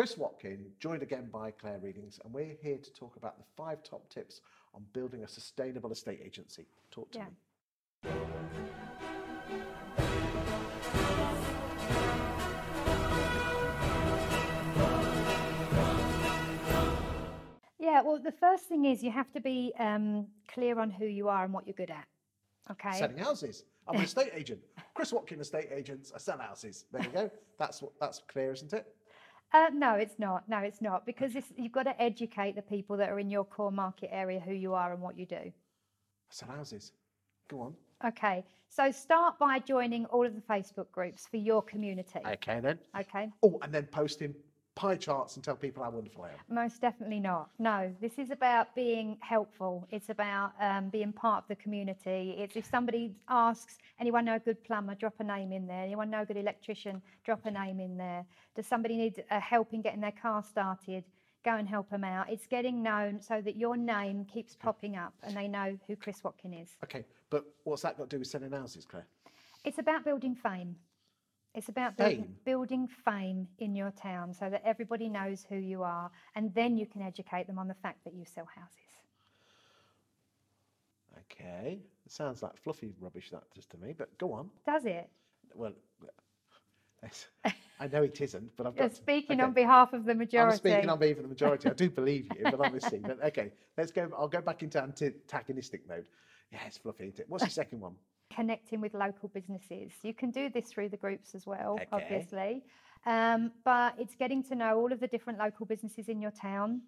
Chris Watkin, joined again by Claire Readings, and we're here to talk about the five top tips on building a sustainable estate agency. Talk to Yeah. me. Yeah, well, the first thing is you have to be um, clear on who you are and what you're good at. Okay. Selling houses. I'm an estate agent. Chris Watkin, estate agents. I sell houses. There you go. That's what. That's clear, isn't it? Uh, no, it's not. No, it's not because it's, you've got to educate the people that are in your core market area who you are and what you do. I sell houses. Go on. Okay, so start by joining all of the Facebook groups for your community. Okay then. Okay, Oh, and then posting pie charts and tell people how wonderful I am. most definitely not. No, this is about being helpful. It's about um, being part of the community. It's if somebody asks, anyone know a good plumber? Drop a name in there. Anyone know a good electrician? Drop a name in there. Does somebody need uh, help in getting their car started? Go and help them out. It's getting known so that your name keeps popping up and they know who Chris Watkin is. Okay, but what's that got to do with selling houses, Claire? It's about building fame. It's about building, Fame? building fame in your town so that everybody knows who you are, and then you can educate them on the fact that you sell houses. Okay, it sounds like fluffy rubbish that just to me, but go on. Does it? Well, I know it isn't, but I've You're got. speaking okay. on behalf of the majority. I'm speaking on behalf of the majority. I do believe you, but obviously, but okay, let's go. I'll go back into antagonistic mode. Yeah, it's fluffy, isn't it? What's the second one? Connecting with local businesses. You can do this through the groups as well, Okay. obviously. Um, but it's getting to know all of the different local businesses in your town,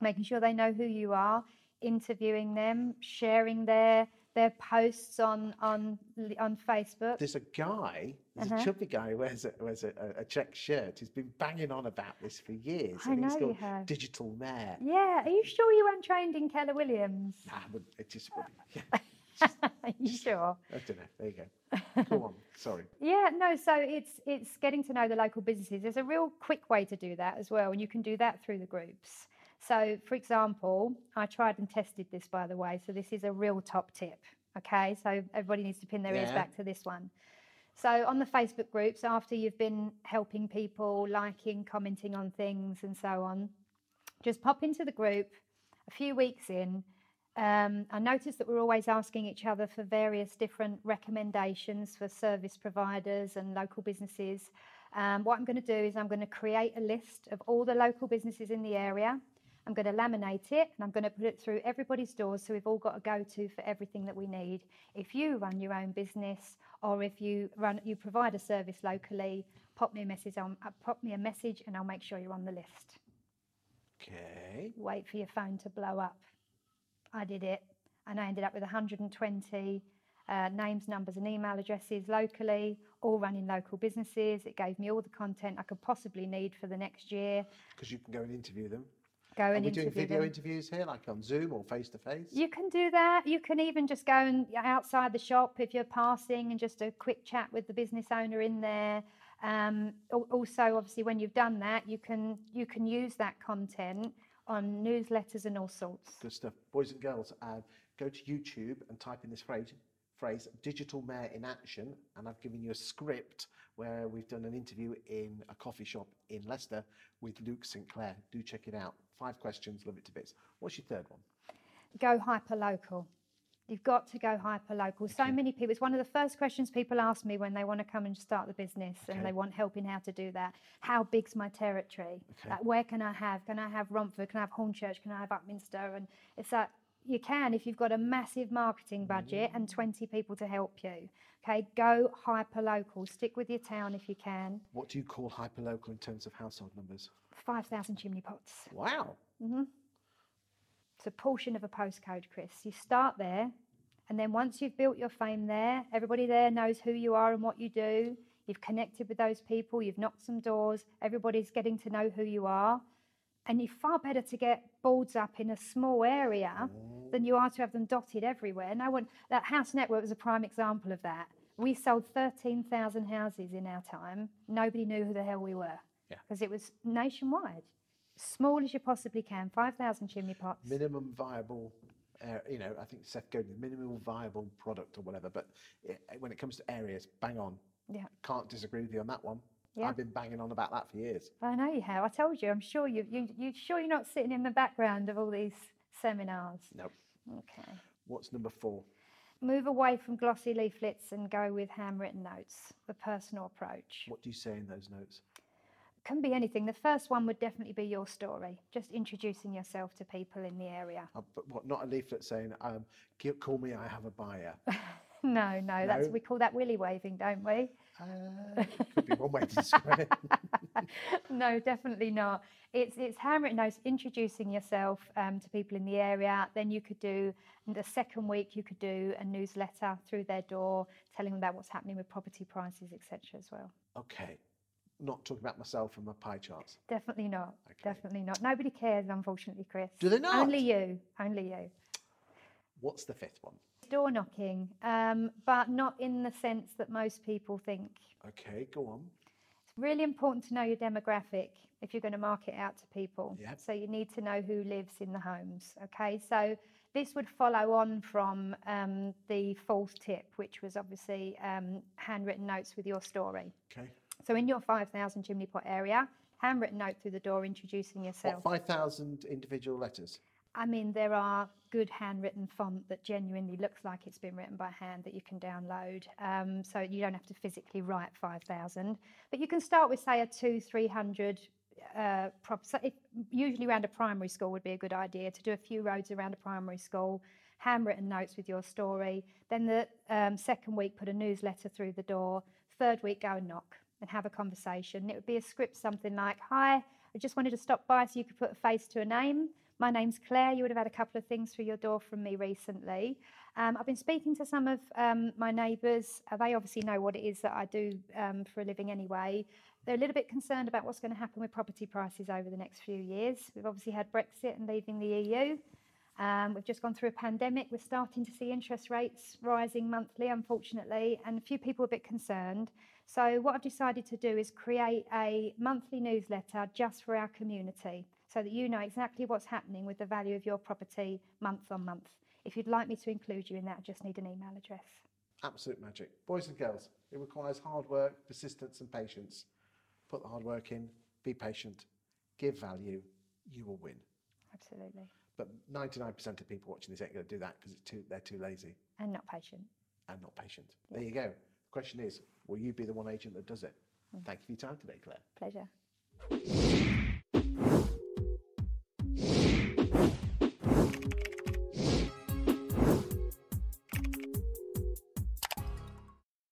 making sure they know who you are, interviewing them, sharing their their posts on on on Facebook. There's a guy, there's Uh-huh. a chubby guy who wears a, wears a, a, check shirt. He's been banging on about this for years. I and he's know you called have. Digital Mayor. Yeah, are you sure you weren't trained in Keller Williams? Nah, it just. Yeah, you sure? I don't know. There you go. Go on. Sorry. Yeah, no, so it's it's getting to know the local businesses. There's a real quick way to do that as well, and you can do that through the groups. So, for example, I tried and tested this by the way, so this is a real top tip. Okay, so everybody needs to pin their ears back to this one. So, on the Facebook groups, after you've been helping people, liking, commenting on things, and so on, just pop into the group a few weeks in. Um, I noticed that we're always asking each other for various different recommendations for service providers and local businesses. Um, what I'm going to do is I'm going to create a list of all the local businesses in the area. I'm going to laminate it and I'm going to put it through everybody's doors so we've all got a go-to for everything that we need. If you run your own business or if you run you provide a service locally, pop me a message on uh, pop me a message and I'll make sure you're on the list Okay. wait for your phone to blow up. I did it, and I ended up with 120 uh, names, numbers, and email addresses locally, all running local businesses. It gave me all the content I could possibly need for the next year. Because you can go and interview them. Go and Are and we doing video them. interviews here, like on Zoom or face to face? You can do that. You can even just go and outside the shop if you're passing and just a quick chat with the business owner in there. Um, also, obviously, when you've done that, you can you can use that content on newsletters and all sorts. Good stuff. Boys and girls, uh, go to YouTube and type in this phrase, phrase digital mayor in action. And I've given you a script where we've done an interview in a coffee shop in Leicester with Luke Sinclair. Do check it out. Five questions, love it to bits. What's your third one? go hyper local. You've got to go hyper local. So many people, it's one of the first questions people ask me when they want to come and start the business Okay. and they want help in how to do that. How big's my territory? Okay. Like, where can I have? Can I have Romford? Can I have Hornchurch? Can I have Upminster? And it's that you can if you've got a massive marketing budget and mm-hmm. 20 people to help you. Okay, go hyper local. Stick with your town if you can. What do you call hyper local in terms of household numbers? 5,000 chimney pots. Wow. Mm-hmm. It's a portion of a postcode, Chris. You start there, and then once you've built your fame there, everybody there knows who you are and what you do. You've connected with those people, you've knocked some doors, everybody's getting to know who you are. And you're far better to get boards up in a small area oh. than you are to have them dotted everywhere. No one, that house network was a prime example of that. We sold 13,000 houses in our time. Nobody knew who the hell we were Yeah. because it was nationwide. Small as you possibly can, 5,000 chimney pots. Minimum viable, uh, you know, I think Seth Godin, minimum viable product or whatever. But it, when it comes to areas, bang on. Yeah. Can't disagree with you on that one. Yeah. I've been banging on about that for years. I know you have. I told you. I'm sure you. You. You sure you're not sitting in the background of all these seminars? Nope. Okay. What's number four? Move away from glossy leaflets and go with handwritten notes. The personal approach What do you say in those notes? Can be anything. The first one would definitely be your story, just introducing yourself to people in the area. Uh, but what? Not a leaflet saying, um, "Call me, I have a buyer." No, no, that's we call that willy waving, don't we? Uh, could be one way to describe it. no, definitely not. It's it's handwritten notes introducing yourself um, to people in the area. Then you could do the second week. You could do a newsletter through their door, telling them about what's happening with property prices, etc. As well. Okay. Not talking about myself and my pie charts. Definitely not. Okay. Definitely not. Nobody cares, unfortunately, Chris. Do they not? Only you. Only you. What's the fifth one? Door knocking, um, but not in the sense that most people think. Okay, go on. It's really important to know your demographic if you're going to market out to people. Yep. So you need to know who lives in the homes. Okay, so this would follow on from um, the fourth tip, which was obviously um, handwritten notes with your story. Okay. So in your 5,000 chimney pot area, handwritten note through the door introducing What, yourself. 5,000 individual letters? I mean, there are good handwritten font that genuinely looks like it's been written by hand that you can download. Um, so you don't have to physically write 5,000. But you can start with, say, a two, 300 uh, prop. So if, usually around a primary school would be a good idea to do a few roads around a primary school, handwritten notes with your story. Then the um, second week, put a newsletter through the door. Third week, go and knock and have a conversation. It would be a script something like, Hi, I just wanted to stop by so you could put a face to a name. My name's Claire. You would have had a couple of things through your door from me recently. Um, I've been speaking to some of um, my neighbours. Uh, they obviously know what it is that I do um, for a living anyway. They're a little bit concerned about what's going to happen with property prices over the next few years. We've obviously had Brexit and leaving the EU. Um, we've just gone through a pandemic. We're starting to see interest rates rising monthly, unfortunately, and a few people are a bit concerned. So, what I've decided to do is create a monthly newsletter just for our community so that you know exactly what's happening with the value of your property month on month. If you'd like me to include you in that, I just need an email address. Absolute magic. Boys and girls, it requires hard work, persistence, and patience. Put the hard work in, be patient, give value, you will win. Absolutely. But 99% of people watching this ain't going to do that because too, they're too lazy And not patient. and not patient. There you go. The question is, will you be the one agent that does it? Mm. Thank you for your time today, Claire. Pleasure.